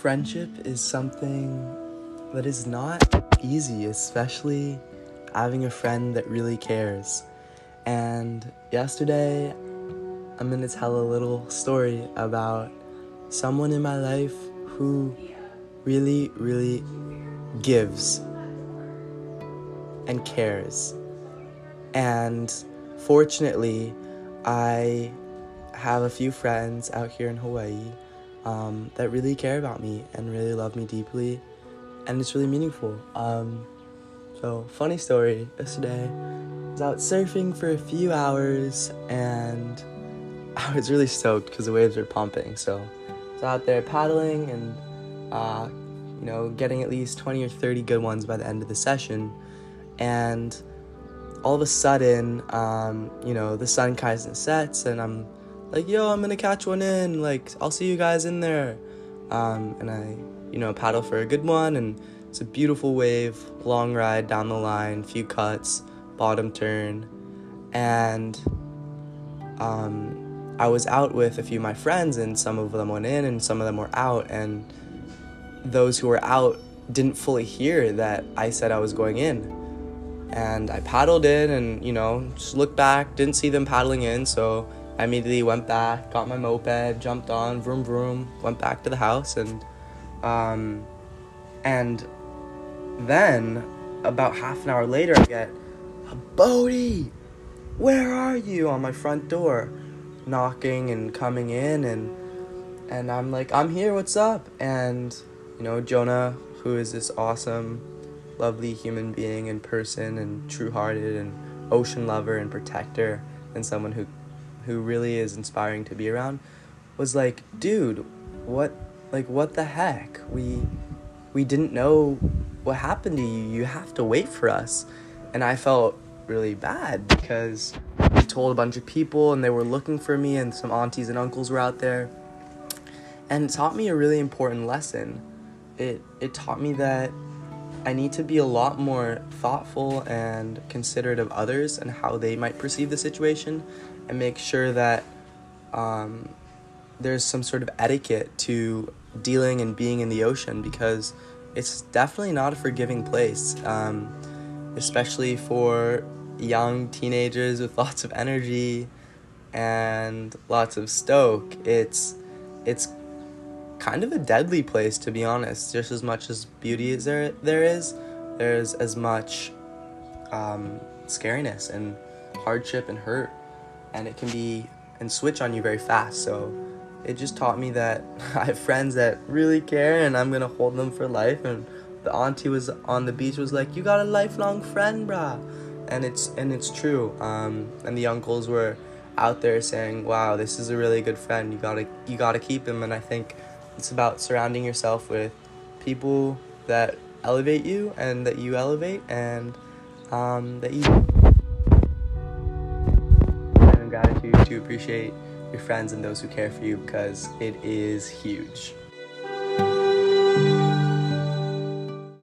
friendship is something that is not easy, especially having a friend that really cares. And yesterday, I'm gonna tell a little story about someone in my life who really, really gives and cares. And fortunately, I have a few friends out here in Hawaii um, that really care about me and really love me deeply, and it's really meaningful. Um, so, funny story yesterday, I was out surfing for a few hours and I was really stoked because the waves were pumping. So, I was out there paddling and, uh, you know, getting at least 20 or 30 good ones by the end of the session. And all of a sudden, um, you know, the sun kind of sets, and I'm like, yo, I'm gonna catch one in. Like, I'll see you guys in there. Um, and I, you know, paddle for a good one, and it's a beautiful wave, long ride down the line, few cuts, bottom turn, and um, I was out with a few of my friends, and some of them went in, and some of them were out, and those who were out didn't fully hear that I said I was going in. And I paddled in and, you know, just looked back, didn't see them paddling in, so I immediately went back, got my moped, jumped on, vroom vroom, went back to the house, and um, and then about half an hour later, I get a Bodie, where are you? on my front door, knocking and coming in, and and I'm like, I'm here. What's up? And you know, Jonah, who is this awesome, lovely human being in person, and true-hearted, and ocean lover and protector, and someone who who really is inspiring to be around was like dude what like what the heck? We we didn't know what happened to you. You have to wait for us. And i felt really bad because i told a bunch of people and they were looking for me and some aunties and uncles were out there. And it taught me a really important lesson. It it taught me that I need to be a lot more thoughtful and considerate of others and how they might perceive the situation and make sure that um, there's some sort of etiquette to dealing and being in the ocean because it's definitely not a forgiving place, um, especially for young teenagers with lots of energy and lots of stoke. It's it's kind of a deadly place to be honest. Just as much as beauty as there there is, there's as much um, scariness and hardship and hurt and it can be and switch on you very fast. So it just taught me that I have friends that really care and I'm gonna hold them for life. And the auntie was on the beach was like, "You got a lifelong friend, brah," and it's and it's true. Um, and the uncles were out there saying, "Wow, this is a really good friend. You gotta you gotta keep him." And I think it's about surrounding yourself with people that elevate you and that you elevate and um, that you gratitude to appreciate your friends and those who care for you because it is huge.